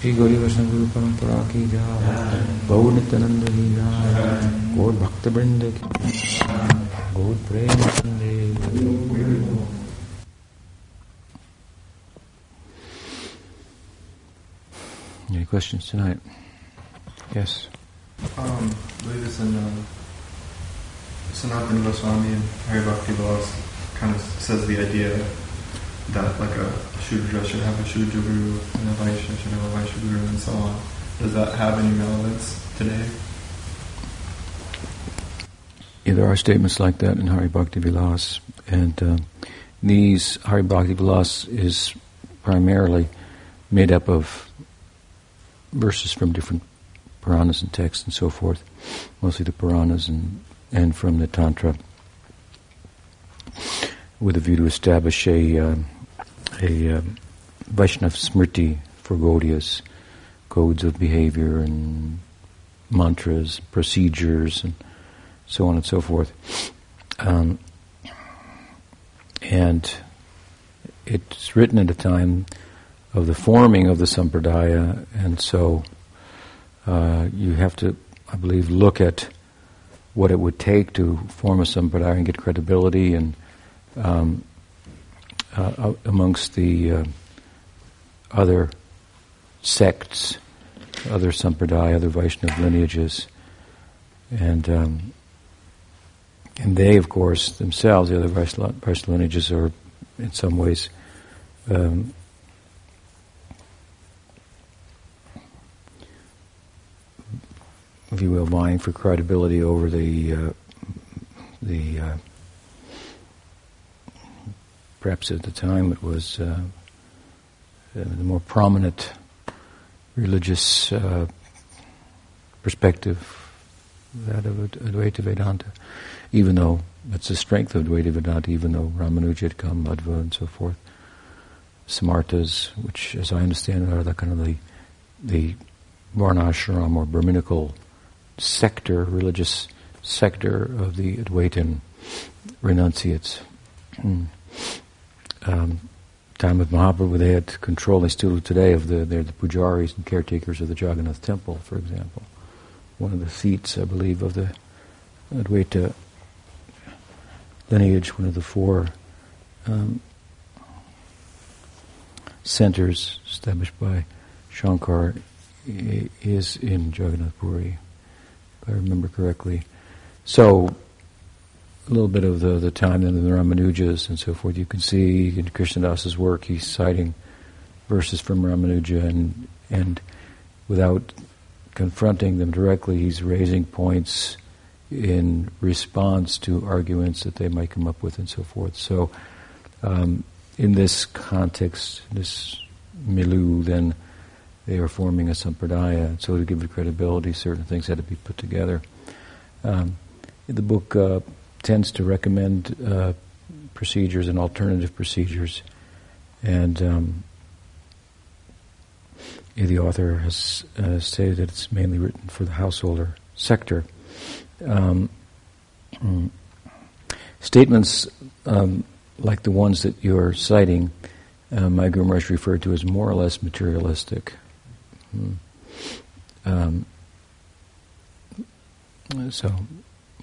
श्री गौरी गुरु की गौर नित्यानंद की गौर की गौर प्रेम Any questions tonight? Yes. Um, I believe it's in uh, Sanatana Goswami and Hari Bhakti Vilas kind of says the idea that like a Shudra should have a Shudra guru and a Vaishya should have a Vaishya guru and so on. Does that have any relevance today? Yeah, there are statements like that in Hari Bhakti Vilas, and uh, these Hari Bhakti Vilas is primarily made up of verses from different Puranas and texts and so forth, mostly the Puranas and, and from the Tantra, with a view to establish a, uh, a uh, Vaishnav Smriti for Gaudiyas, codes of behavior and mantras, procedures, and so on and so forth. Um, and it's written at a time of the forming of the sampradaya, and so uh, you have to, I believe, look at what it would take to form a sampradaya and get credibility and um, uh, amongst the uh, other sects, other sampradaya, other Vaishnava lineages, and um, and they, of course, themselves, the other Vaishnava lineages, are in some ways um, if you will, vying for credibility over the uh, the uh, perhaps at the time it was uh, the more prominent religious uh, perspective, that of Advaita Vedanta, even though it's the strength of Advaita Vedanta, even though Ramanuja had come, Madhva and so forth, Smartas, which as I understand it are the kind of the the Varnashram or Brahminical sector, religious sector of the Advaitin renunciates. Um, time of Mahaprabhu, they had control, they still today, of the, they're the pujaris and caretakers of the Jagannath temple, for example. One of the seats, I believe, of the Advaita lineage, one of the four um, centers established by Shankar is in Jagannath Puri if I remember correctly. So, a little bit of the, the time in the Ramanujas and so forth. You can see in Krishnadas's work, he's citing verses from Ramanuja, and, and without confronting them directly, he's raising points in response to arguments that they might come up with and so forth. So, um, in this context, this milieu, then they are forming a sampradaya. So to give it credibility, certain things had to be put together. Um, the book uh, tends to recommend uh, procedures and alternative procedures, and um, the author has uh, stated that it's mainly written for the householder sector. Um, mm, statements um, like the ones that you're citing, uh, my Guru Maharaj referred to as more or less materialistic. Hmm. Um, so,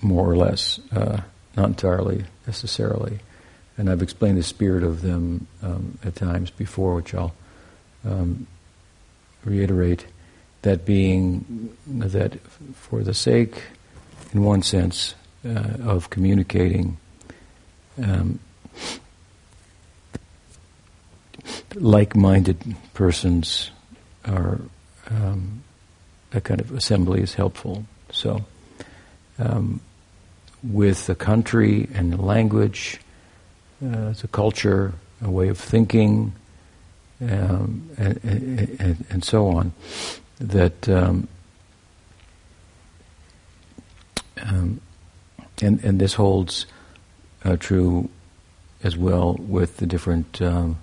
more or less, uh, not entirely necessarily. And I've explained the spirit of them um, at times before, which I'll um, reiterate. That being that for the sake, in one sense, uh, of communicating um, like minded persons are um, a kind of assembly is helpful. So, um, with the country and the language, uh, the culture, a way of thinking, um, and, and, and, so on, that um, um, and and this holds uh, true as well with the different um,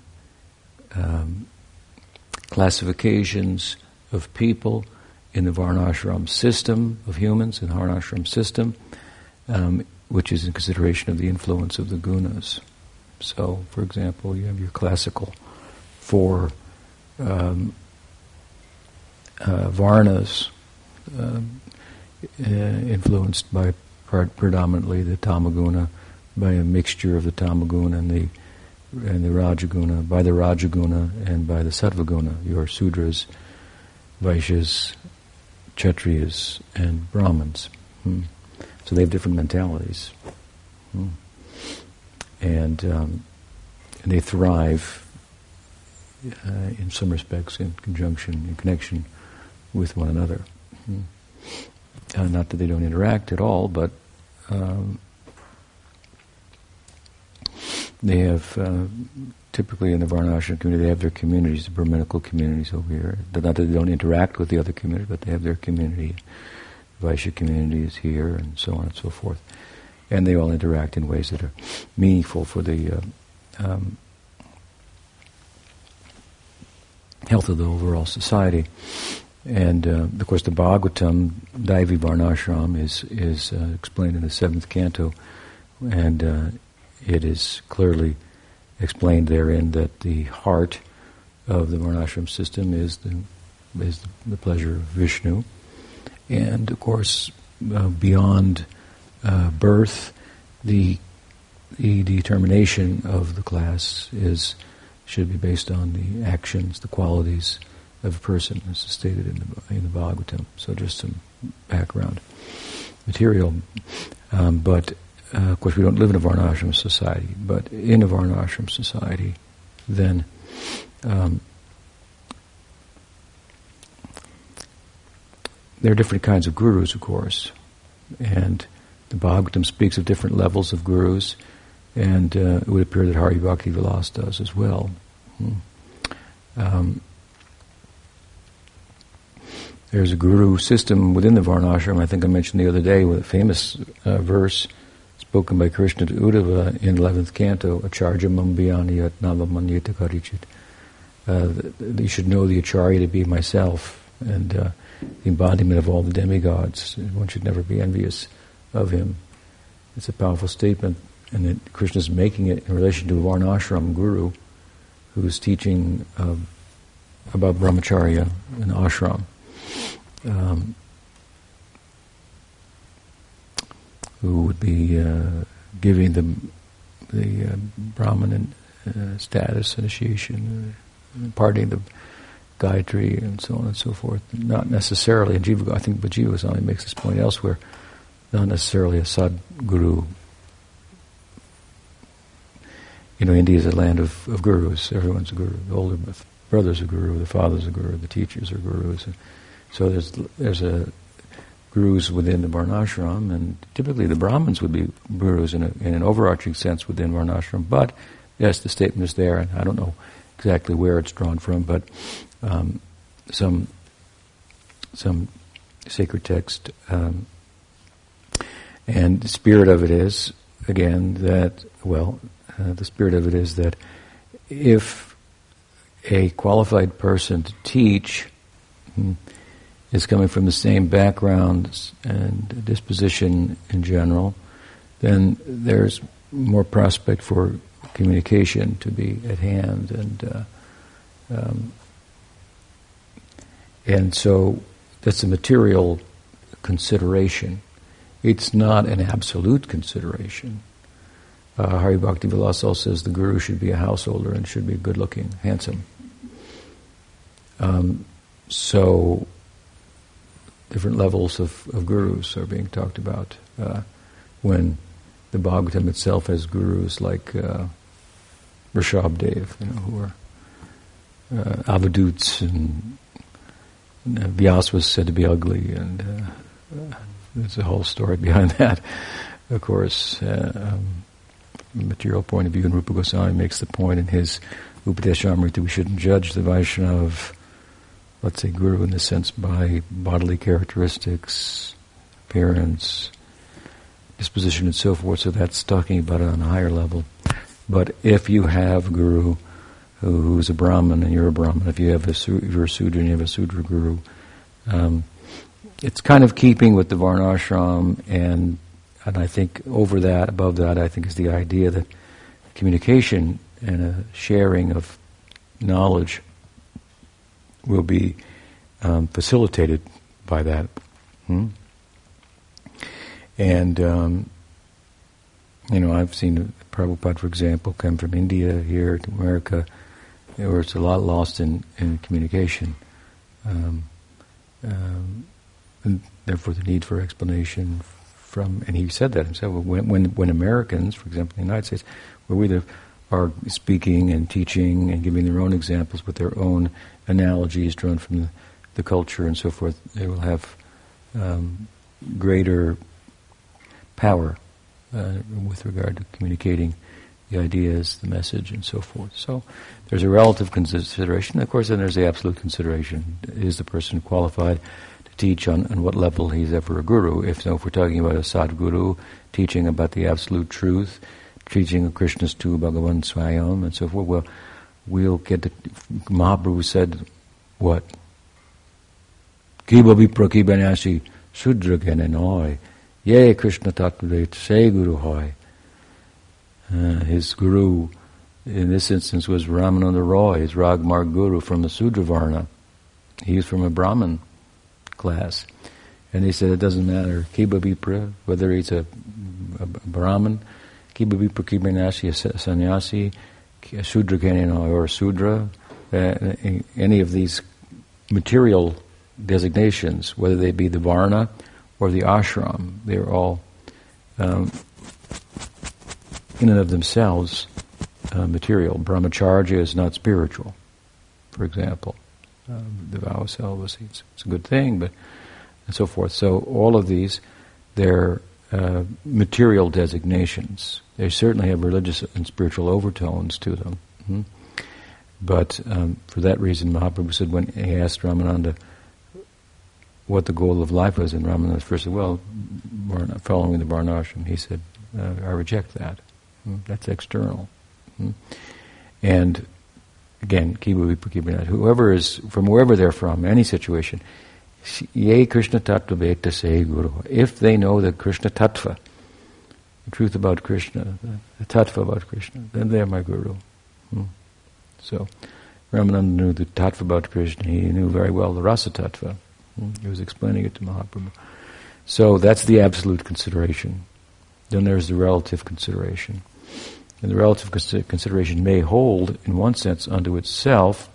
classifications of people in the Varnashram system of humans, in the Varnashram system, um, which is in consideration of the influence of the gunas. So, for example, you have your classical four um, uh, Varnas, uh, uh, influenced by predominantly the Tamaguna, by a mixture of the Tamaguna and the and the Rajaguna, by the Rajaguna and by the Sattvaguna, your Sudras, Vaishyas, Kshatriyas, and Brahmins. Hmm. So they have different mentalities. Hmm. And, um, and they thrive uh, in some respects in conjunction, in connection with one another. Hmm. Uh, not that they don't interact at all, but um, they have uh, typically in the Varnashram community, they have their communities, the Brahminical communities over here. Not that they don't interact with the other community, but they have their community. Vaishya community is here, and so on and so forth. And they all interact in ways that are meaningful for the uh, um, health of the overall society. And uh, of course, the Bhagavatam, Daivi Varnashram, is is uh, explained in the seventh canto, and uh, it is clearly explained therein that the heart of the Varnashram system is the is the pleasure of Vishnu, and of course, uh, beyond uh, birth, the the determination of the class is should be based on the actions, the qualities of a person, as stated in the, in the Bhagavatam. So just some background material. Um, but uh, of course, we don't live in a Varnashram society, but in a Varnashram society, then um, there are different kinds of gurus, of course, and the Bhagavatam speaks of different levels of gurus, and uh, it would appear that Hari Bhakti Vilas does as well. Hmm. Um, there's a guru system within the Varnashram. I think I mentioned the other day with a famous uh, verse spoken by Krishna to Uddhava in 11th canto, Acharya Mambiyaniyat Navamanyata Karichit. Uh, you should know the Acharya to be myself and uh, the embodiment of all the demigods. One should never be envious of him. It's a powerful statement, and that Krishna is making it in relation to Varnashram guru who's teaching uh, about brahmacharya and ashram um, who would be uh, giving them the uh, Brahmin uh, status, initiation, uh, imparting the Gayatri, and so on and so forth. Not necessarily, and Jiva, I think Jiva Goswami makes this point elsewhere, not necessarily a sadguru. You know, India is a land of, of gurus. Everyone's a guru. The older brother's a guru, the father's a guru, the teachers are gurus. So there's there's a gurus within the varnashram, and typically the Brahmins would be gurus in, a, in an overarching sense within varnashram. But yes, the statement is there, and I don't know exactly where it's drawn from, but um, some some sacred text. Um, and the spirit of it is, again, that, well, uh, the spirit of it is that if a qualified person to teach hmm, is coming from the same background and disposition in general, then there's more prospect for communication to be at hand, and uh, um, and so that's a material consideration. It's not an absolute consideration. Uh, Hari Bhakti Vilas says the guru should be a householder and should be good looking, handsome. Um, so different levels of, of gurus are being talked about uh, when the Bhagavatam itself has gurus like uh, Rishabdev, you know, who are uh, and, uh, Vyas was said to be ugly, and uh, there's a whole story behind that, of course. Uh, um, material point of view, and Rupa Goswami makes the point in his Upadeshamrita that we shouldn't judge the Vaishnava let's say, guru in the sense by bodily characteristics, appearance, disposition, and so forth. So that's talking about it on a higher level. But if you have guru who, who's a Brahmin and you're a Brahmin, if you have a you're a Sudra and you have a Sudra guru, um, it's kind of keeping with the Varnashram, and and I think over that, above that, I think is the idea that communication and a sharing of knowledge will be um, facilitated by that. Hmm? And, um, you know, I've seen Prabhupada, for example, come from India here to America, where it's a lot lost in, in communication. Um, um, and therefore, the need for explanation from, and he said that himself, when, when, when Americans, for example, in the United States, where we are speaking and teaching and giving their own examples with their own analogies drawn from the, the culture and so forth, they will have um, greater power uh, with regard to communicating the ideas, the message, and so forth. So there's a relative consideration. Of course, then there's the absolute consideration. Is the person qualified to teach on, on what level he's ever a guru? If so, if we're talking about a sadguru teaching about the absolute truth, teaching of Krishna's to Bhagavan Swayam, and so forth, well, we'll get to, Mahaprabhu said, what? Kiba vipra kiba sudra Ye Krishna Tattva say Guru Hoy. Uh, his guru in this instance was Ramananda Roy, his Ragmarg guru from the Sudra Varna. He's from a Brahmin class. And he said it doesn't matter, Kiba Vipra, whether he's a, a Brahmin, Kiba Vipra Kibanasi, a sannyasi, a Sudra or a Sudra, uh, any of these material designations, whether they be the Varna or the ashram. They're all, um, in and of themselves, uh, material. Brahmacharya is not spiritual, for example. Um, the vow of celibacy, it's, it's, a good thing, but and so forth. So all of these, they're uh, material designations. They certainly have religious and spiritual overtones to them. Mm-hmm. But um, for that reason, Mahaprabhu said when he asked Ramananda, what the goal of life was. And Ramananda first said, well, following the Varnashram. He said, uh, I reject that. Hmm? That's external. Hmm? And again, whoever is, from wherever they're from, any situation, ye Krishna Tattva Bhekta Se Guru. If they know the Krishna Tattva, the truth about Krishna, the, the Tattva about Krishna, then they're my Guru. Hmm? So, Ramananda knew the Tattva about Krishna. He knew very well the Rasa Tattva. He was explaining it to Mahaprabhu. So that's the absolute consideration. Then there's the relative consideration. And the relative consideration may hold, in one sense, unto itself,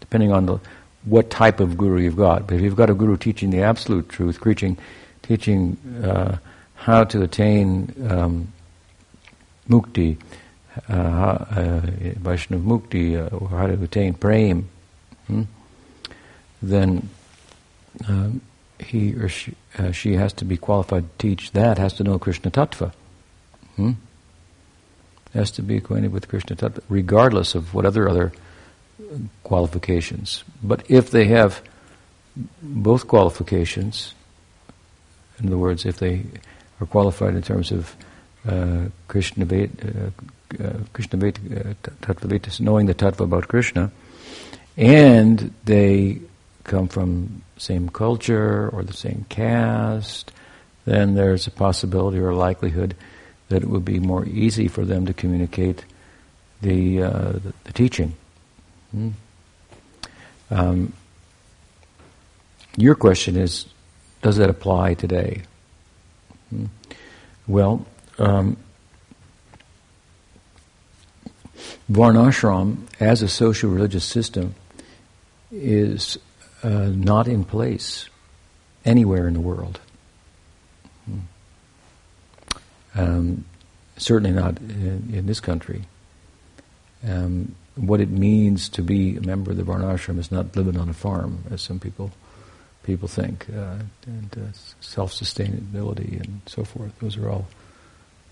depending on the, what type of guru you've got. But if you've got a guru teaching the absolute truth, teaching, teaching uh, how to attain um, mukti, uh, uh, mukti, uh, or how to attain prem, hmm? then um, he or she, uh, she has to be qualified to teach that, has to know Krishna Tattva. Hmm? Has to be acquainted with Krishna Tattva, regardless of what other other qualifications. But if they have both qualifications, in other words, if they are qualified in terms of uh, Krishna uh, uh, Krishna uh, Tattva knowing the Tattva about Krishna, and they come from same culture or the same caste, then there's a possibility or a likelihood that it would be more easy for them to communicate the, uh, the, the, teaching. Hmm? Um, your question is, does that apply today? Hmm? Well, um, Varnashram as a social religious system is uh, not in place anywhere in the world. Hmm. Um, certainly not in, in this country. Um, what it means to be a member of the Varnashram is not living on a farm, as some people people think, uh, and uh, self-sustainability and so forth. Those are all,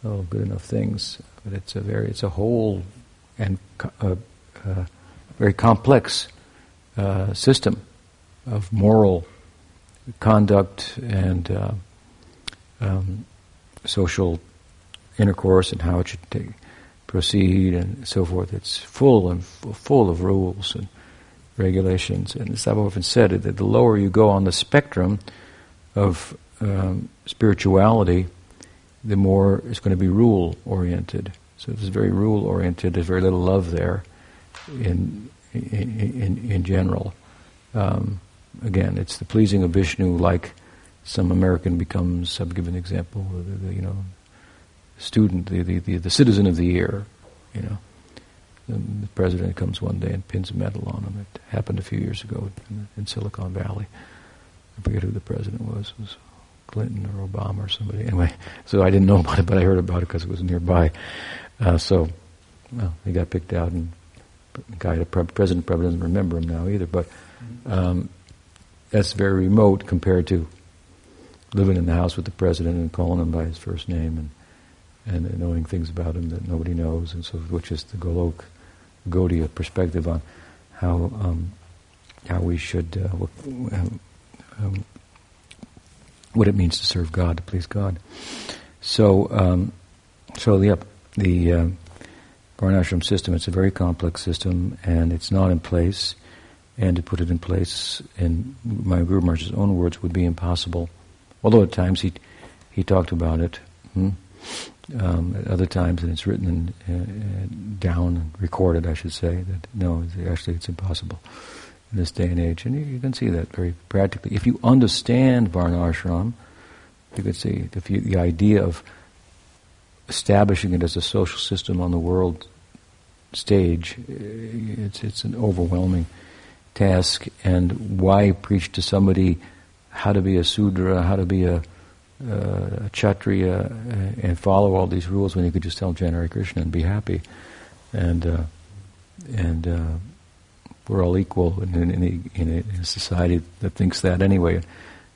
all good enough things, but it's a very it's a whole and uh, uh very complex uh, system of moral conduct and uh, um, social intercourse and how it should take, proceed and so forth. It's full and full of rules and regulations. And as I've often said, that the lower you go on the spectrum of um, spirituality, the more it's going to be rule oriented. So it's very rule oriented. There's very little love there, in in in, in general. Um, again, it's the pleasing of Vishnu, like some American becomes. I'll give an example. The, the, you know, student, the, the, the, the citizen of the year. You know, the president comes one day and pins a medal on him. It happened a few years ago in, in Silicon Valley. I forget who the president was. It was Clinton or Obama or somebody. Anyway, so I didn't know about it, but I heard about it because it was nearby. Uh, so, well, he got picked out, and the guy, the president probably doesn't remember him now either. But um, that's very remote compared to living in the house with the president and calling him by his first name and and knowing things about him that nobody knows, and so which is the Golok Gaudiya perspective on how um, how we should uh, um, um, what it means to serve God, to please God. So, um, so yep, the uh, Varnashram system. It's a very complex system, and it's not in place. And to put it in place, in my Guru Maharaj's own words, would be impossible. Although at times he he talked about it. Hmm? Um, at other times, and it's written and, uh, down and recorded, I should say, that no, actually it's impossible in this day and age. And you, you can see that very practically. If you understand Varnashram, you can see you, the idea of establishing it as a social system on the world stage, uh, it's, it's an overwhelming task. And why preach to somebody how to be a Sudra, how to be a uh, a kshatriya uh, and follow all these rules when you could just tell Jai Krishna and be happy. And uh, and uh, we're all equal in, in, in, a, in, a, society that thinks that anyway.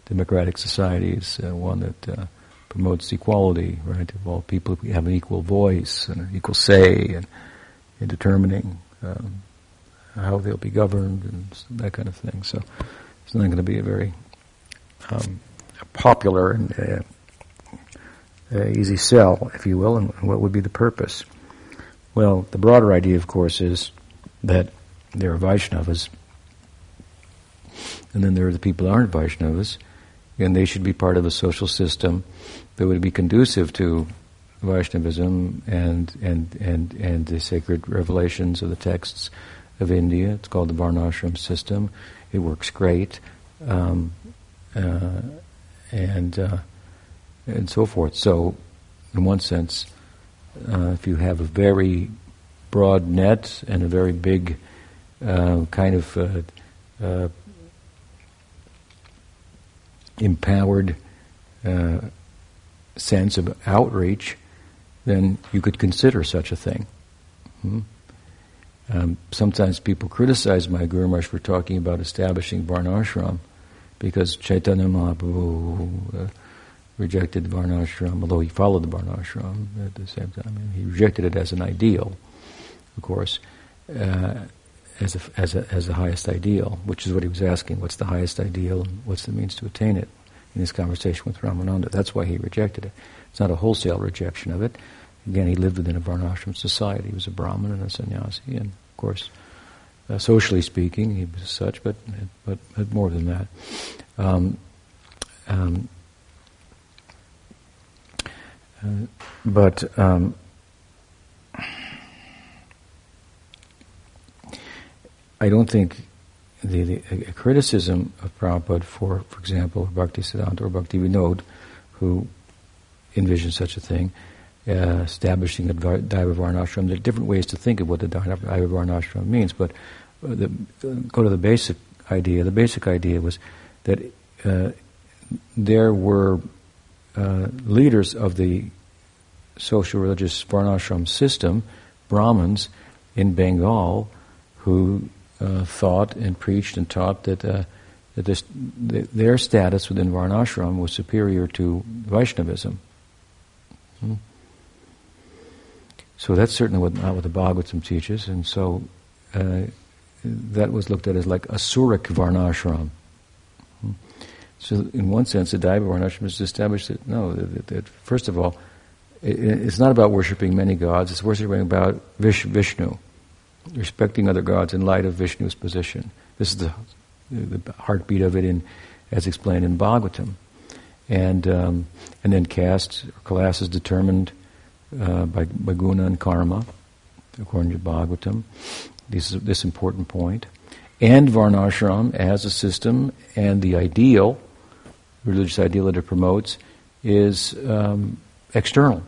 Democratic society is uh, one that uh, promotes equality, right? Of all people we have an equal voice and an equal say and in determining um, how they'll be governed and that kind of thing. So it's not going to be a very um, popular and uh, uh, easy sell, if you will, and what would be the purpose? Well, the broader idea, of course, is that there are Vaishnavas, and then there are the people that aren't Vaishnavas, and they should be part of a social system that would be conducive to Vaishnavism and and and and the sacred revelations of the texts of India. It's called the Varnashram system. It works great. Um, uh, and uh, and so forth. So, in one sense, uh, if you have a very broad net and a very big uh, kind of uh, uh, empowered sense of outreach, then you could consider such a thing. Hmm? Um, sometimes people criticize my Guru Maharaj for talking about establishing Varnashram because Chaitanya Mahaprabhu uh, rejected Varnashram, although he followed the Varnashram at the same time. He rejected it as an ideal, of course, uh, as, a, as, a, as the highest ideal, which is what he was asking. What's the highest ideal and what's the means to attain it? In his conversation with Ramananda. That's why he rejected it. It's not a wholesale rejection of it. Again, he lived within a Varnashram society. He was a Brahmin and a sannyasi, and of course, uh, socially speaking, he was such, but, but, but more than that. Um, um, uh, but um, I don't think the, the criticism of Prabhupada for, for example, Bhakti Siddhanta or Bhakti Vinod, who envisioned such a thing, uh, establishing the Daiva Varnashram. There are different ways to think of what the Daiva Varnashram means, but uh, the, go to the basic idea. The basic idea was that uh, there were uh, leaders of the social religious Varnashram system, Brahmins in Bengal, who uh, thought and preached and taught that, uh, that this, their status within Varnashram was superior to Vaishnavism. Hmm? So that's certainly what, not what the Bhagavatam teaches, and so uh, that was looked at as like Asuric Varnashram. So, in one sense, the Daiva Varnashram is established that no, that, that first of all, it, it's not about worshipping many gods, it's worshipping about Vish, Vishnu, respecting other gods in light of Vishnu's position. This is the, the heartbeat of it in, as explained in Bhagavatam. And, um, and then caste, or class is determined uh, by, by guna and karma, according to Bhagavatam. This is this important point. and Varnashram as a system and the ideal, religious ideal that it promotes, is um, external.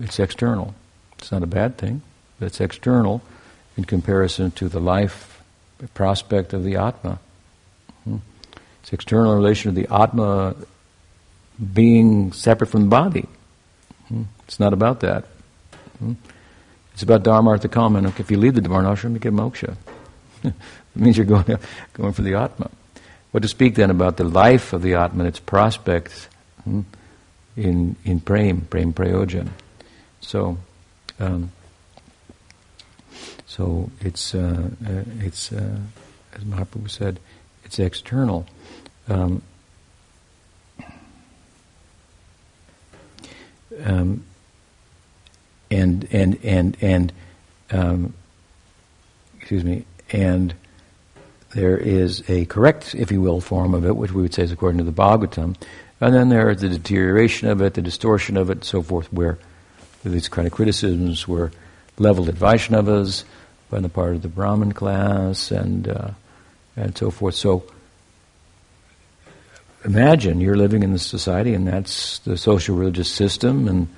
It's external. It's not a bad thing, but it's external in comparison to the life prospect of the Atma. It's external in relation to the Atma being separate from the body. It's not about that. It's about Dharma, Artha, Kama. And if you leave the Varnashram, you get moksha. it means you're going, going for the Atma. What to speak then about the life of the Atma and its prospects hmm, in, in Prem, Prem Prayojan. So, um, so it's, uh, uh, it's uh, as Mahaprabhu said, it's external. Um, um, and and and and um, excuse me, and there is a correct, if you will, form of it, which we would say is according to the Bhagavatam, and then there is the deterioration of it, the distortion of it, and so forth, where these kind of criticisms were leveled at Vaishnavas on the part of the Brahmin class, and uh, and so forth. So imagine you're living in this society, and that's the social religious system, and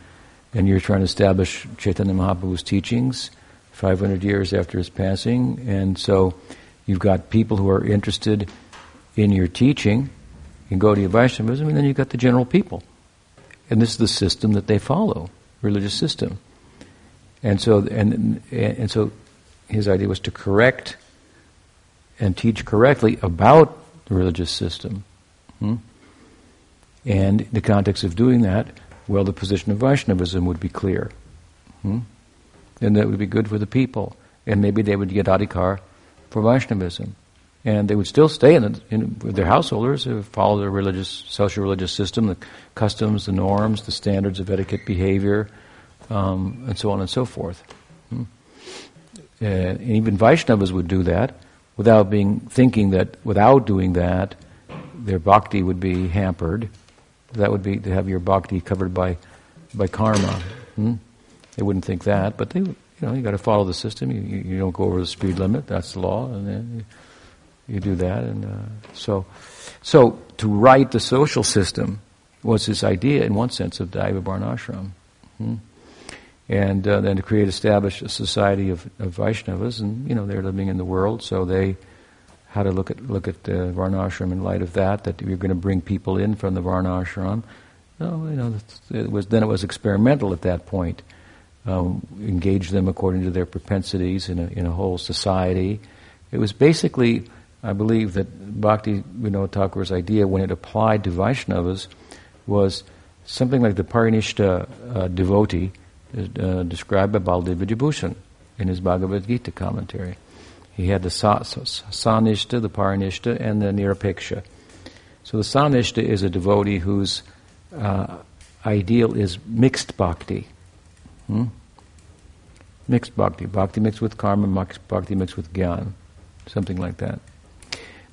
and you're trying to establish Chaitanya Mahaprabhu's teachings 500 years after his passing, and so you've got people who are interested in your teaching in Gaudiya Vaishnavism, and then you've got the general people. And this is the system that they follow, religious system. And so, and, and so his idea was to correct and teach correctly about the religious system. Hmm? And in the context of doing that, well, the position of Vaishnavism would be clear. Hmm? And that would be good for the people. And maybe they would get adhikar for Vaishnavism. And they would still stay in, the, in their householders who follow the religious, social religious system, the customs, the norms, the standards of etiquette behavior, um, and so on and so forth. Hmm? Uh, and even Vaishnavas would do that without being thinking that without doing that, their bhakti would be hampered that would be to have your bhakti covered by, by karma. Hmm? They wouldn't think that, but they, you know, you got to follow the system. You, you, you, don't go over the speed limit. That's the law, and then you, you do that. And uh, so, so to write the social system was his idea, in one sense, of Daiva Varnashram. Hmm? And uh, then to create, establish a society of, of Vaishnavas, and you know they're living in the world, so they how to look at look at uh, Varnashram in light of that. That you're going to bring people in from the Varnashram. No, you know, it was then it was experimental at that point. Um, engage them according to their propensities in a in a whole society. It was basically, I believe, that Bhakti Vinod Thakur's idea when it applied to Vaishnavas was something like the Parinishta uh, devotee uh, described by Baldev Vidyabhushan in his Bhagavad Gita commentary. He had the sa, sanishta, the paranishta, and the nirapeksha. So the sanishta is a devotee whose uh, ideal is mixed bhakti. Hmm? Mixed bhakti. Bhakti mixed with karma, bhakti mixed with gyan. Something like that.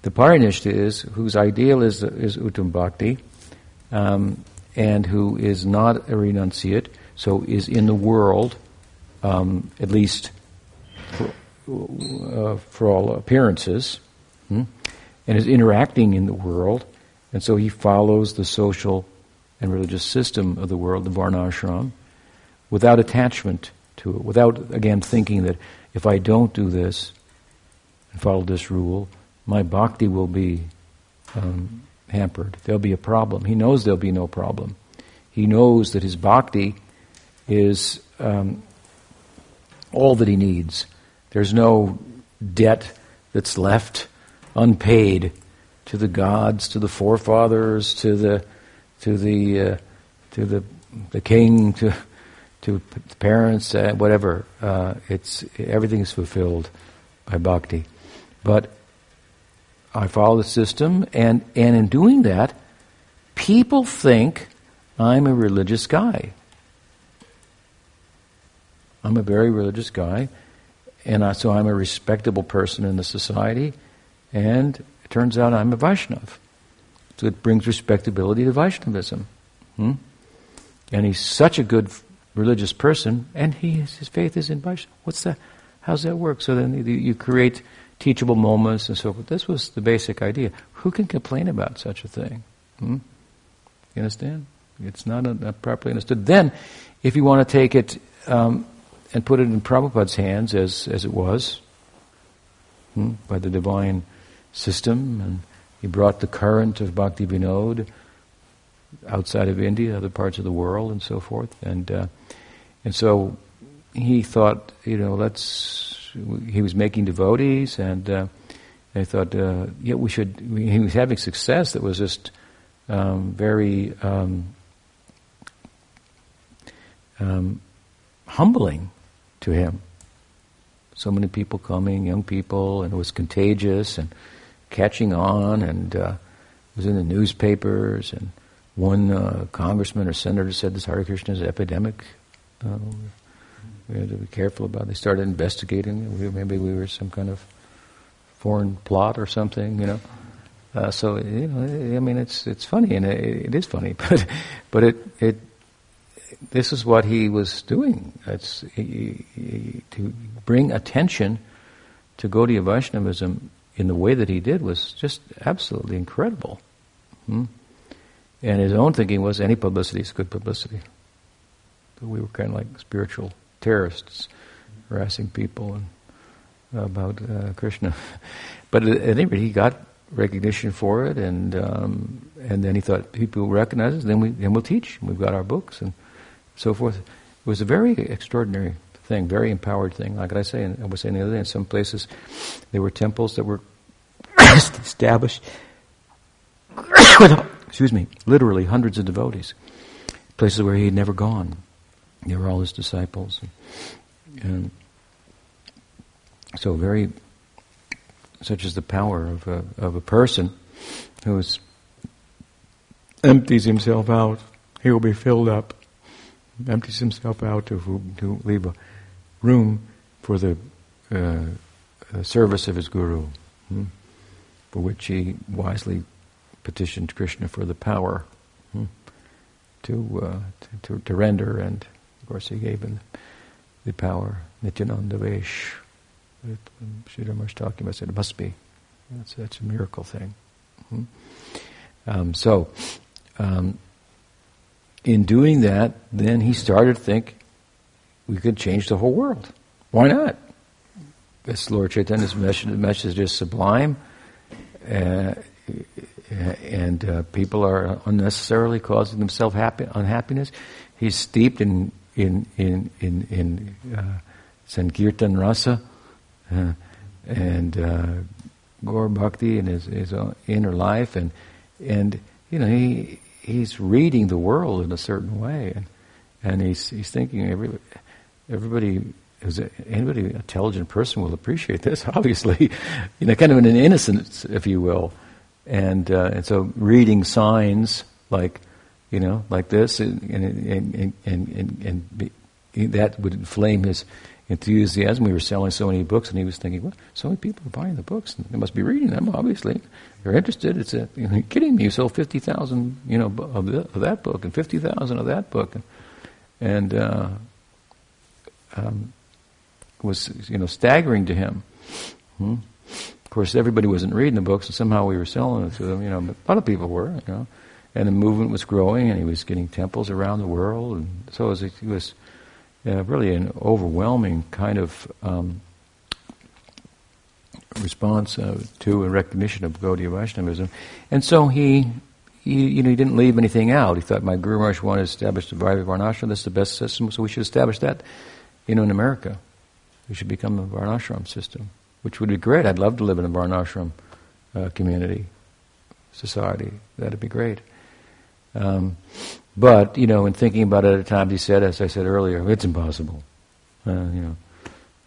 The paranishta is whose ideal is, is uttam bhakti, um, and who is not a renunciate, so is in the world, um, at least uh, for all appearances, hmm, and is interacting in the world, and so he follows the social and religious system of the world, the Varnashram, without attachment to it, without, again, thinking that if I don't do this and follow this rule, my bhakti will be um, hampered. There'll be a problem. He knows there'll be no problem. He knows that his bhakti is um, all that he needs. There's no debt that's left unpaid to the gods, to the forefathers, to the to the uh, to the the king, to to parents, uh, whatever. Uh, it's everything is fulfilled by bhakti. But I follow the system, and and in doing that, people think I'm a religious guy. I'm a very religious guy, and I, so I'm a respectable person in the society, and it turns out I'm a Vaishnav. So it brings respectability to Vaishnavism. Hmm? And he's such a good religious person, and he his faith is in Vaishnav. What's that? How's that work? So then you create teachable moments and so forth. This was the basic idea. Who can complain about such a thing? Hmm? You understand? It's not, a, not, properly understood. Then, if you want to take it um, and put it in Prabhupada's hands as, as it was, hmm, by the divine system, and he brought the current of Bhakti Vinod outside of India, other parts of the world, and so forth. And uh, and so he thought, you know, let's. He was making devotees, and uh, I thought, uh, yeah, we should. He was having success that was just um, very um, um, humbling to him. So many people coming, young people, and it was contagious and catching on, and uh, it was in the newspapers. And one uh, congressman or senator said this Hare Krishna is an epidemic. Uh, we had to be careful about. It. They started investigating. We, maybe we were some kind of foreign plot or something, you know. Uh, so you know, I mean, it's it's funny, and it, it is funny, but but it it this is what he was doing. It's he, he, to bring attention to Gaudiya Vaishnavism in the way that he did was just absolutely incredible. Hmm? And his own thinking was any publicity is good publicity. So we were kind of like spiritual terrorists, harassing people and, about uh, Krishna. but at any rate, he got recognition for it, and um, and then he thought people recognize us, then we then we'll teach. We've got our books and so forth. It was a very extraordinary thing, very empowered thing. Like I say, and I was saying the other day, in some places there were temples that were established with, excuse me, literally hundreds of devotees. Places where he had never gone. They were all his disciples. And, and so very, such is the power of a, of a person who is, empties himself out. He will be filled up empties himself out to, to leave a room for the uh, uh, service of his guru, hmm, for which he wisely petitioned Krishna for the power hmm, to, uh, to, to, render, and of course he gave him the power, Nityananda Vesh. Sridhar was talking about said it must be. That's, that's a miracle thing. Hmm. Um, so, um, in doing that, then he started to think we could change the whole world. Why not? This Lord Chaitanya's message, message is sublime, uh, and uh, people are unnecessarily causing themselves happy, unhappiness. He's steeped in in in in, in uh, Sankirtan rasa uh, and uh, Gaur Bhakti in his, his inner life, and and you know he he's reading the world in a certain way, and, and he's he's thinking every everybody who's anybody intelligent person will appreciate this. Obviously, you know, kind of in an innocence, if you will, and uh, and so reading signs like you know like this, and and and and, and, and be, that would inflame his enthusiasm. We were selling so many books, and he was thinking, well, so many people are buying the books, and they must be reading them, obviously. They're interested. It's a, you know, kidding me. You sold 50,000, you know, of, the, of, that book, and 50,000 of that book. And, and uh, um, was, you know, staggering to him. Hmm? Of course, everybody wasn't reading the books, and somehow we were selling it to them, you know, a lot of people were, you know. And the movement was growing, and he was getting temples around the world, and so it was, it was uh, really an overwhelming kind of um, response uh, to and recognition of Gaudiya Vaishnavism. And so he, he, you know, he didn't leave anything out. He thought, my Guru Maharaj wanted to establish the Varnashram, that's the best system, so we should establish that, you know, in America. We should become a Varnashram system, which would be great. I'd love to live in a Varnashram uh, community, society. That'd be great. Um, but, you know, in thinking about it at times, he said, as I said earlier, it's impossible. Uh, you know,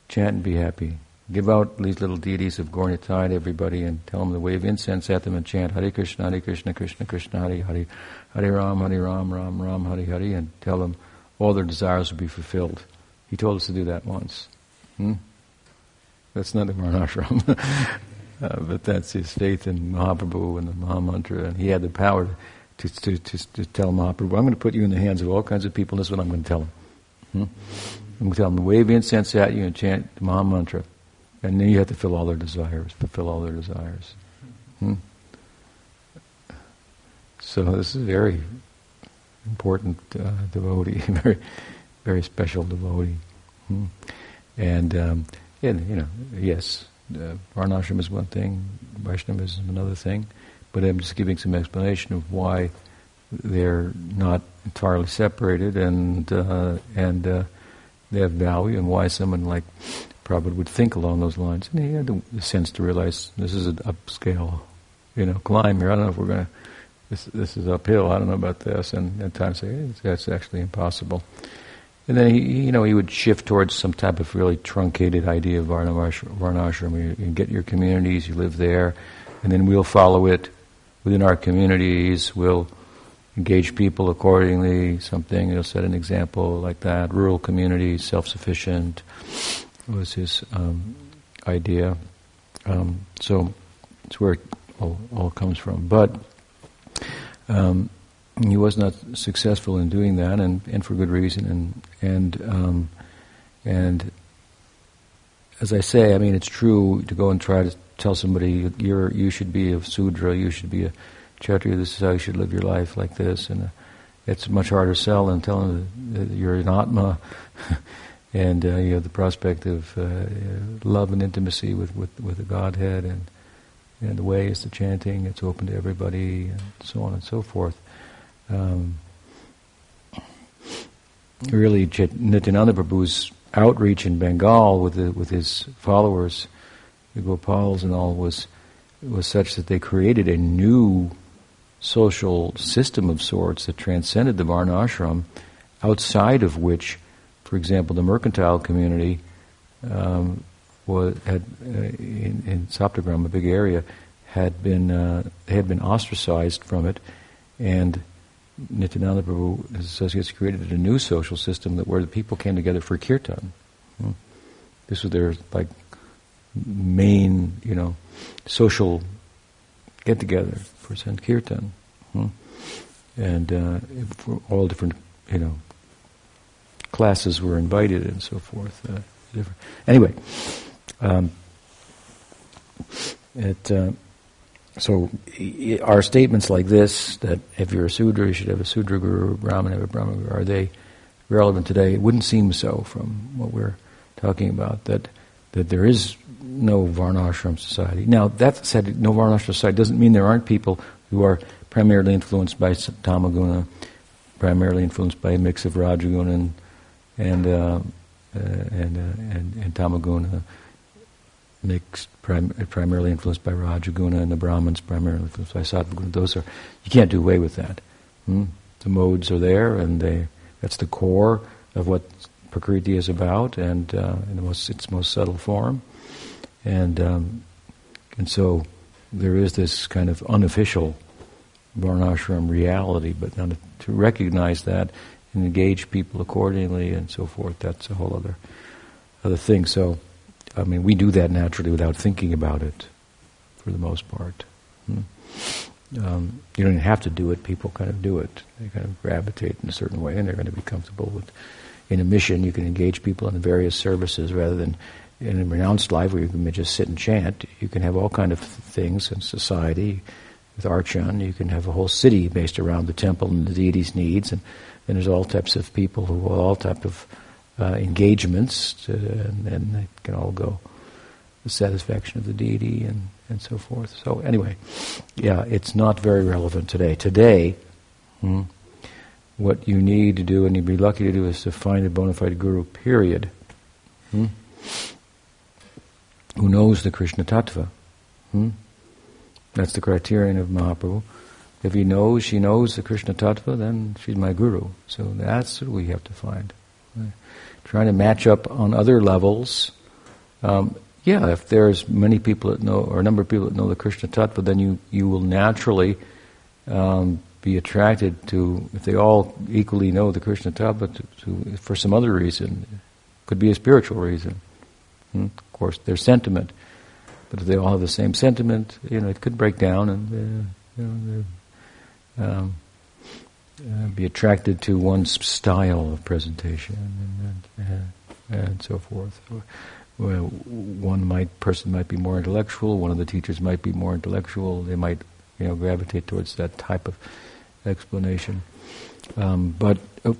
chant and be happy. Give out these little deities of Gaura-Nitai to everybody and tell them to wave incense at them and chant Hare Krishna, Hare Krishna, Krishna Krishna, Hare Hare, Hare Ram, Hare Ram, Ram Ram, Hare Hare, and tell them all their desires will be fulfilled. He told us to do that once. Hmm? That's not the Varnashram. uh, but that's his faith in Mahaprabhu and the Mahamantra, and he had the power to to, to, to, to tell Mahaprabhu, I'm going to put you in the hands of all kinds of people, is what I'm going to tell them. Hmm? I'm going to tell them to wave incense at you and chant the Maha Mantra. And then you have to fill all their desires, fulfill all their desires. Hmm? So this is very important uh, devotee, very, very special devotee. Hmm? And, um, and, you know, yes, uh, Varnashram is one thing, Vaishnavism is another thing, but I'm just giving some explanation of why they're not entirely separated and uh, and uh, they have value and why someone like Prabhupada would think along those lines. And he had the sense to realize this is an upscale, you know, climb here. I don't know if we're going to, this, this is uphill. I don't know about this. And at times say, hey, that's actually impossible. And then he, you know, he would shift towards some type of really truncated idea of varnashram. You, you get your communities, you live there, and then we'll follow it within our communities. We'll engage people accordingly. Something he'll set an example like that. Rural communities, self-sufficient was his um, idea. Um, so it's where it all, all, comes from. But um, he was not successful in doing that, and, and for good reason. And and um, and as I say, I mean, it's true to go and try to tell somebody you're you should be a sudra, you should be a kshatriya, this is how you should live your life like this, and uh, it's much harder sell than telling that you're an atma, and uh, you have the prospect of uh, love and intimacy with, with, with the Godhead, and and the way is the chanting, it's open to everybody, and so on and so forth. Um, really, Nityananda Prabhu's outreach in Bengal with the, with his followers, the Gopals and all, was was such that they created a new social system of sorts that transcended the Varnashram, outside of which, for example, the mercantile community um, was had uh, in, in Saptagram, a big area, had been uh, had been ostracized from it, and Nityananda Prabhu his associates created a new social system that where the people came together for kirtan. Hmm. This was their like main, you know, social get together for Sankirtan. Hmm? And uh, all different, you know, classes were invited and so forth. Uh, different. Anyway, um, it, uh, so are statements like this that if you're a Sudra, you should have a Sudra guru, Brahman have a Brahman guru, are they relevant today? It wouldn't seem so from what we're talking about, that, that there is no Varnashram society. Now, that said, no Varnashram society doesn't mean there aren't people who are primarily influenced by Tamaguna, primarily influenced by a mix of Rajaguna and and uh, uh, and, uh, and, and Tamaguna, mixed prim- primarily influenced by Rajaguna, and the Brahmins primarily influenced by Sattvaguna. Those are you can't do away with that. Hmm? The modes are there, and they that's the core of what Prakriti is about, and uh, in most its most subtle form. And um, and so there is this kind of unofficial varnashram reality, but to recognize that and engage people accordingly and so forth. That's a whole other other thing. So, I mean, we do that naturally without thinking about it, for the most part. Hmm? Um, you don't even have to do it. People kind of do it. They kind of gravitate in a certain way, and they're going to be comfortable with. In a mission, you can engage people in various services rather than in a renounced life where you can just sit and chant, you can have all kind of things in society. With Archan, you can have a whole city based around the temple and the deity's needs, and then there's all types of people who have all type of uh, engagements, to, and, and they can all go the satisfaction of the deity and, and so forth. So anyway, yeah, it's not very relevant today. Today, hmm, what you need to do, and you'd be lucky to do, is to find a bona fide guru. Period. Hmm? who knows the Krishna Tattva. Hmm? That's the criterion of Mahaprabhu. If he knows, she knows the Krishna Tattva, then she's my guru. So that's what we have to find. Right? Trying to match up on other levels. Um, yeah, if there's many people that know, or a number of people that know the Krishna Tattva, then you, you will naturally um, be attracted to, if they all equally know the Krishna Tattva, to, to, for some other reason. Could be a spiritual reason. Hmm? Of course, their sentiment. But if they all have the same sentiment, you know, it could break down and uh, you know, um, uh, be attracted to one's style of presentation and, and, and, and so forth. well, one might person might be more intellectual, one of the teachers might be more intellectual. They might, you know, gravitate towards that type of explanation. Um, but uh,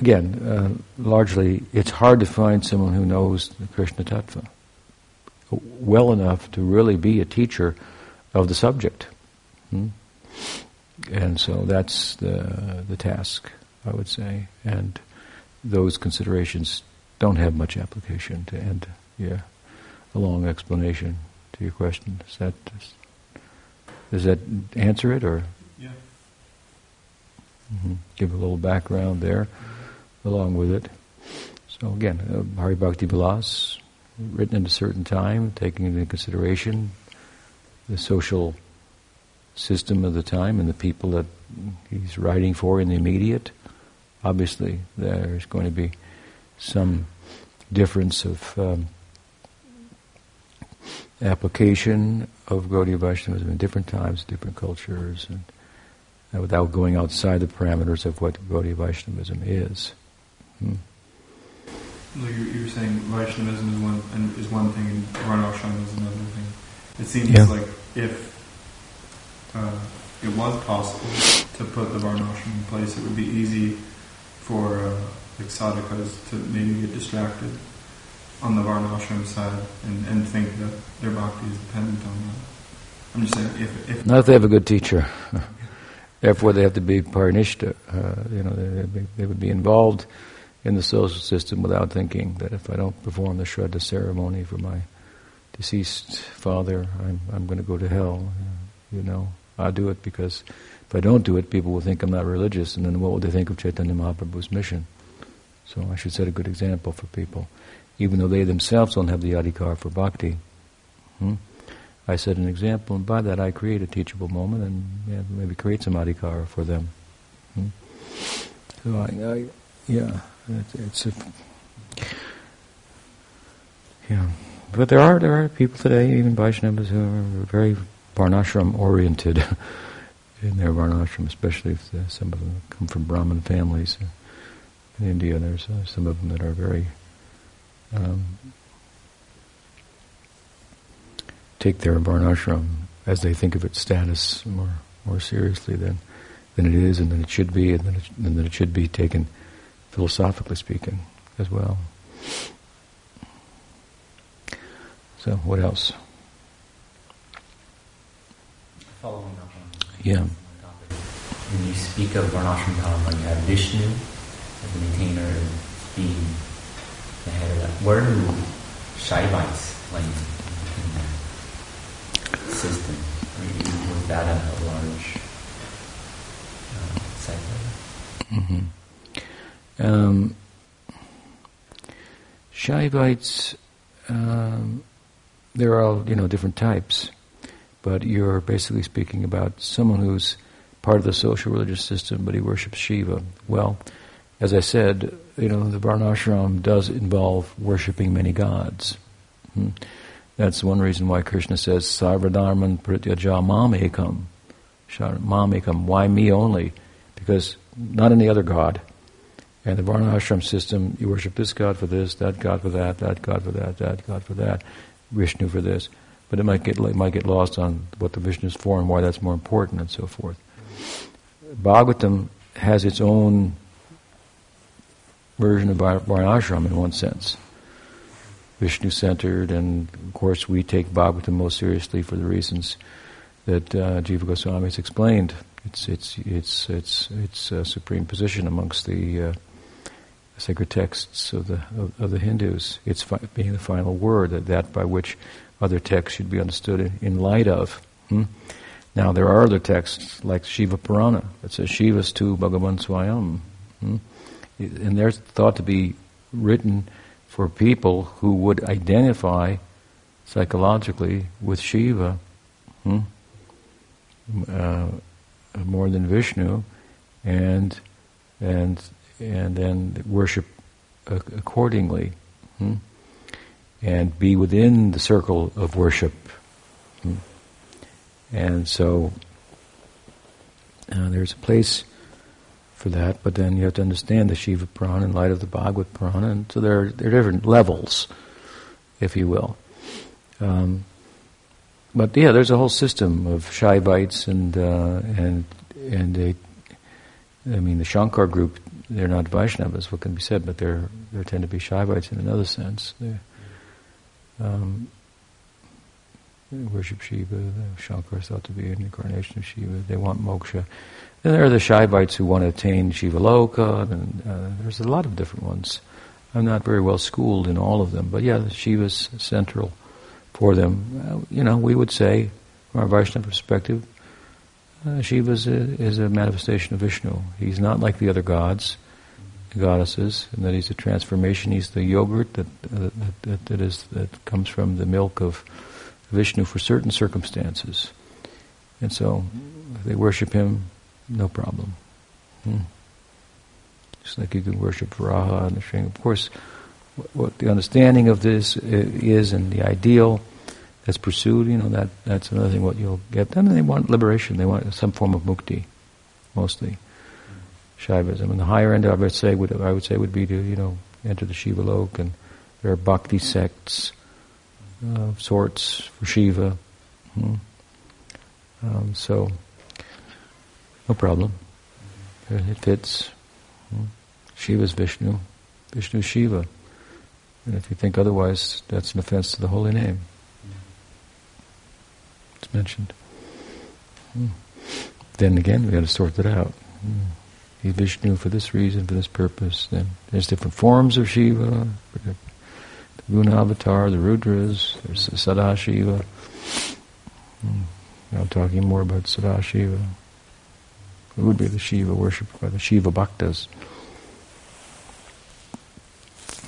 again, uh, largely, it's hard to find someone who knows the Krishna Tattva well enough to really be a teacher of the subject. Hmm? And so that's the the task, I would say. And those considerations don't have much application to end. Yeah, a long explanation to your question. Does that does that answer it, or? Mm-hmm. Give a little background there, along with it. So again, uh, Hari Bhakti Vilas, written at a certain time, taking into consideration the social system of the time and the people that he's writing for in the immediate. Obviously, there's going to be some difference of um, application of Gaudiya Vaishnavism in different times, different cultures, and without going outside the parameters of what Gaudiya Vaishnavism is. Hmm. Like you were saying, Vaishnavism is one and is one thing, and Varnashram is another thing. It seems yeah. like if uh, it was possible to put the Varnashram in place, it would be easy for uh, like sadhakas to maybe get distracted on the Varnashram side and, and think that their bhakti is dependent on that. I'm just saying, if, if not if they have a good teacher. Therefore, they have to be parinishta. Uh, you know, they, they, would be involved in the social system without thinking that if I don't perform the Shraddha ceremony for my deceased father, I'm, I'm going to go to hell. You know, I'll do it because if I don't do it, people will think I'm not religious, and then what will they think of Chaitanya Mahaprabhu's mission? So I should set a good example for people, even though they themselves don't have the adhikar for bhakti. Hmm? I set an example, and by that I create a teachable moment, and yeah, maybe create some adhikar for them. Hmm? So I, I yeah. It, it's a, yeah, but there are there are people today, even Vaishnavas, who are very varnashram oriented in their varnashram, especially if some of them come from Brahmin families. In India, there's uh, some of them that are very um, take their varnashram as they think of its status more more seriously than than it is, and than it should be, and than it, and it should be taken philosophically speaking, as well. So, what else? Following up on yeah. topic, when you speak of Varnashram Dharma, you have Vishnu as the maintainer, and being the head of that. Where do Shaivites play in system? Was that a, large uh, sector? Mm-hmm. Um, Shaivites, um, there are you know different types, but you're basically speaking about someone who's part of the social religious system, but he worships Shiva. Well, as I said, you know the Varnashram does involve worshiping many gods. Hmm? That's one reason why Krishna says Sarvadharman prityaja mamekam. Mamekam. Why me only? Because not any other god and the Varna ashram system, you worship this god for this, that god for that, that god for that, that god for that, Vishnu for this. But it might get it might get lost on what the Vishnu is for and why that's more important and so forth. Bhagavatam has its own version of Varnashram in one sense. Vishnu centered, and of course we take Bhagavatam most seriously for the reasons that uh, Jiva Goswami has explained. It's it's it's it's its uh, supreme position amongst the uh, sacred texts of the of, of the Hindus. It's fi- being the final word, that, that by which other texts should be understood in, in light of. Hmm? Now there are other texts like Shiva Purana that says Shiva's tu Bhagavan Swayam, hmm? and they're thought to be written for people who would identify psychologically with Shiva. Hmm? Uh, more than Vishnu, and and and then worship accordingly, hmm? and be within the circle of worship. Hmm? And so uh, there's a place for that, but then you have to understand the Shiva Purana in light of the Bhagavad Purana, and so there are, there are different levels if you will. Um, but yeah, there's a whole system of Shaivites and uh, and and they, I mean, the Shankar group, they're not Vaishnavas. What can be said? But they're they tend to be Shaivites in another sense. They um, worship Shiva. Shankar is thought to be an incarnation of Shiva. They want moksha. And there are the Shaivites who want to attain Shiva Loka, and uh, there's a lot of different ones. I'm not very well schooled in all of them, but yeah, Shiva's central for them. Uh, you know, we would say, from our Vaishnava perspective, uh, Shiva is a, manifestation of Vishnu. He's not like the other gods, the goddesses, and that he's a transformation. He's the yogurt that, uh, that, that is that comes from the milk of Vishnu for certain circumstances. And so, they worship him, no problem. Hmm. Just like you can worship Varaha and the Shring. Of course, what the understanding of this is and the ideal that's pursued, you know, that that's another thing what you'll get. Then they want liberation. They want some form of mukti, mostly. Shaivism. And the higher end, I would say, would I would say would be to you know enter the Shiva lok, and there are bhakti sects of sorts for Shiva. Hmm. Um, so, no problem. It fits. Hmm. Shiva's Vishnu, Vishnu Shiva. And if you think otherwise, that's an offense to the holy name. It's mentioned. Hmm. Then again, we got to sort that out. Hmm. He's Vishnu for this reason, for this purpose. Then there's different forms of Shiva. The Guna Avatar, the Rudras, there's the Sadashiva. Hmm. Now talking more about Sadashiva. It would be the Shiva worshipped by the Shiva Bhaktas.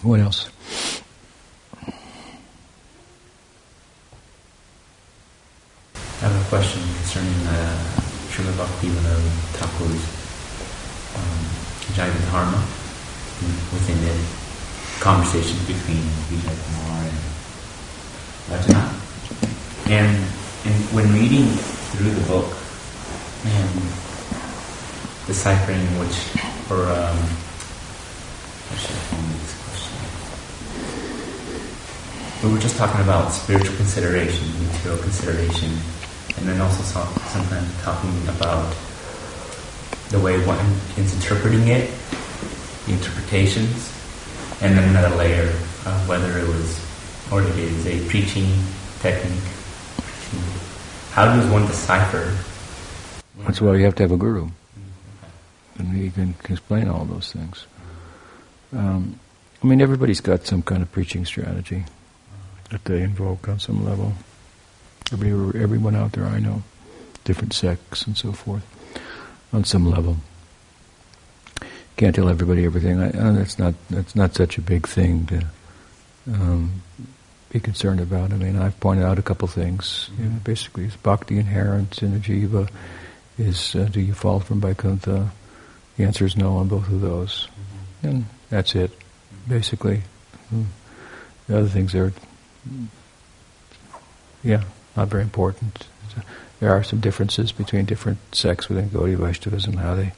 What else? I have a question concerning uh, Srila Bhaktivinoda Thakur's um, Jaiva Dharma within the conversations between Vijay Kumar and Vrajanath. And, and when reading through the book and deciphering which, or um? We were just talking about spiritual consideration, material consideration, and then also sometimes talking about the way one is interpreting it, the interpretations, and then another layer of whether it was or it is a preaching technique. How does one decipher? That's why you have to have a guru, and he can explain all those things. Um, I mean, everybody's got some kind of preaching strategy that they invoke on some level. Every, everyone out there I know, different sects and so forth, on some level. Can't tell everybody everything. I, uh, that's not that's not such a big thing to um, be concerned about. I mean, I've pointed out a couple things. You know, basically, is bhakti inherent in a jiva? Is uh, do you fall from Vaikuntha? The answer is no on both of those, and that's it, basically. Hmm. The other things are, yeah, not very important. There are some differences between different sects within Gaudiya Vaishnavism, how they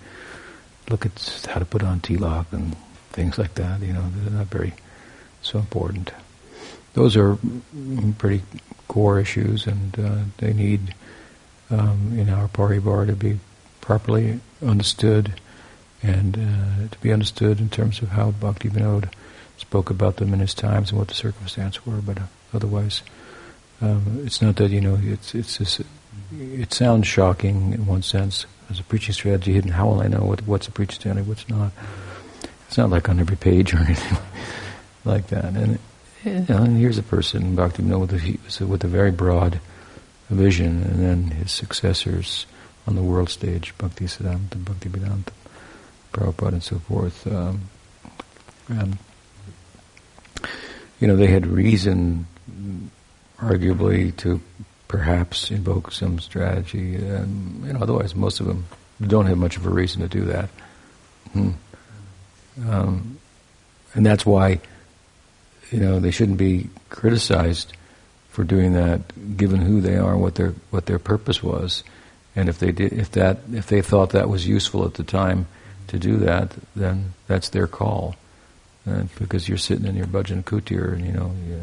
look at how to put on tilak and things like that. You know, they're not very so important. Those are pretty core issues, and uh, they need um, in our paribar to be properly understood and uh, to be understood in terms of how Bhakti Vinod spoke about them in his times and what the circumstances were, but uh, otherwise um, it's not that you know it's it's just, it sounds shocking in one sense as a preaching strategy hidden. How will I know what, what's a preaching strategy, what's not? It's not like on every page or anything like that. And, you know, and here's a person, Bhakti with a, with a very broad vision, and then his successors on the world stage, Bhakti Siddhanta, Bhakti Vedanta, Prabhupada, and so forth. Um, you know, they had reason arguably to perhaps invoke some strategy. And you know, otherwise, most of them don't have much of a reason to do that. Hmm. Um, and that's why you know they shouldn't be criticized for doing that, given who they are, what their what their purpose was, and if they did, if that if they thought that was useful at the time to do that, then that's their call. And because you're sitting in your bhajan kutir and you know. You,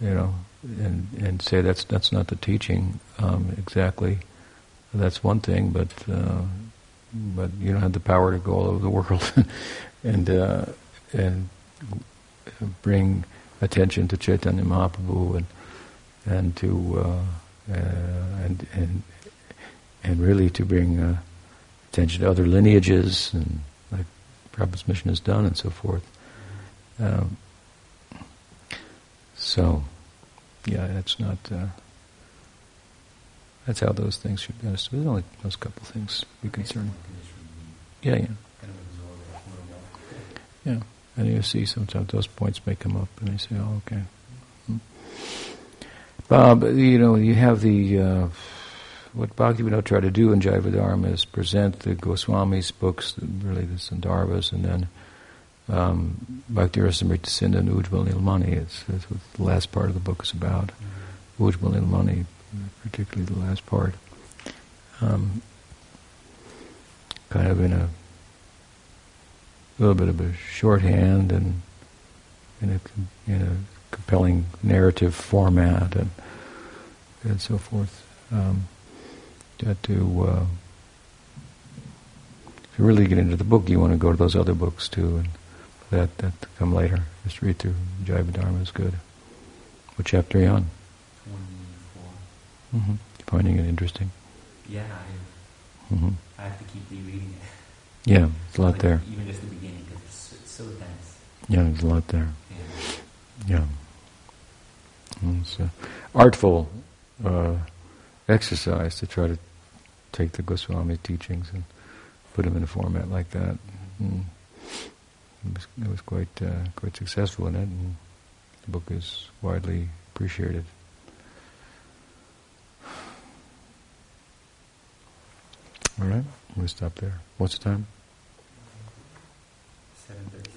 you know, and and say that's that's not the teaching um, exactly. That's one thing, but uh, but you don't have the power to go all over the world and uh, and bring attention to Chaitanya Mahaprabhu and and to uh, uh, and and and really to bring uh, attention to other lineages and like Prabhupada's mission has done and so forth. Um, so, yeah, that's not. Uh, that's how those things should be understood. There's only those couple things be concerned. Yeah, yeah. Yeah, and you see sometimes those points may come up, and they say, "Oh, okay." Hmm. Bob, you know, you have the uh, what Bhaktivinoda tried to do in Jaiva Dharma is present the Goswami's books, really the Sandarbhas, and then um, Bhakti Rasamrita Sindhu and Ujjval Nilmani. It's, it's what the last part of the book is about. Mm-hmm. Nilmani, particularly the last part. Um, kind of in a little bit of a shorthand and in a, in a compelling narrative format and and so forth. Um, to uh, if you really get into the book, you want to go to those other books too, and that that come later. Just read through Jaiva Dharma is good. What chapter are you on? Twenty-four. Mm-hmm. Finding it interesting. Yeah, I, Mm-hmm. I have to keep rereading it. Yeah, there's a lot Like, there. Even just the beginning, because it's, it's so dense. Yeah, there's a lot there. Yeah. Yeah. It's an artful uh, exercise to try to take the Goswami teachings and put them in a format like that. Mm. It was, it was quite uh, quite successful in it, and the book is widely appreciated. All right, we'll stop there. What's the time? Seven thirty.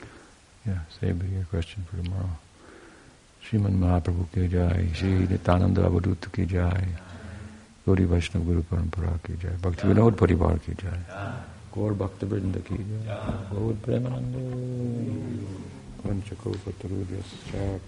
Yeah, save your question for tomorrow. Sriman Mahaprabhu ki jai, Shri Nityananda Avadut ki jai, Gauri Vaishnava Guru Parampara ki jai, Bhakti Vinod Parivar ki jai, Gaur Bhakta Vrinda ki jai, Gaur Premananda, Panchakopatarudhyascha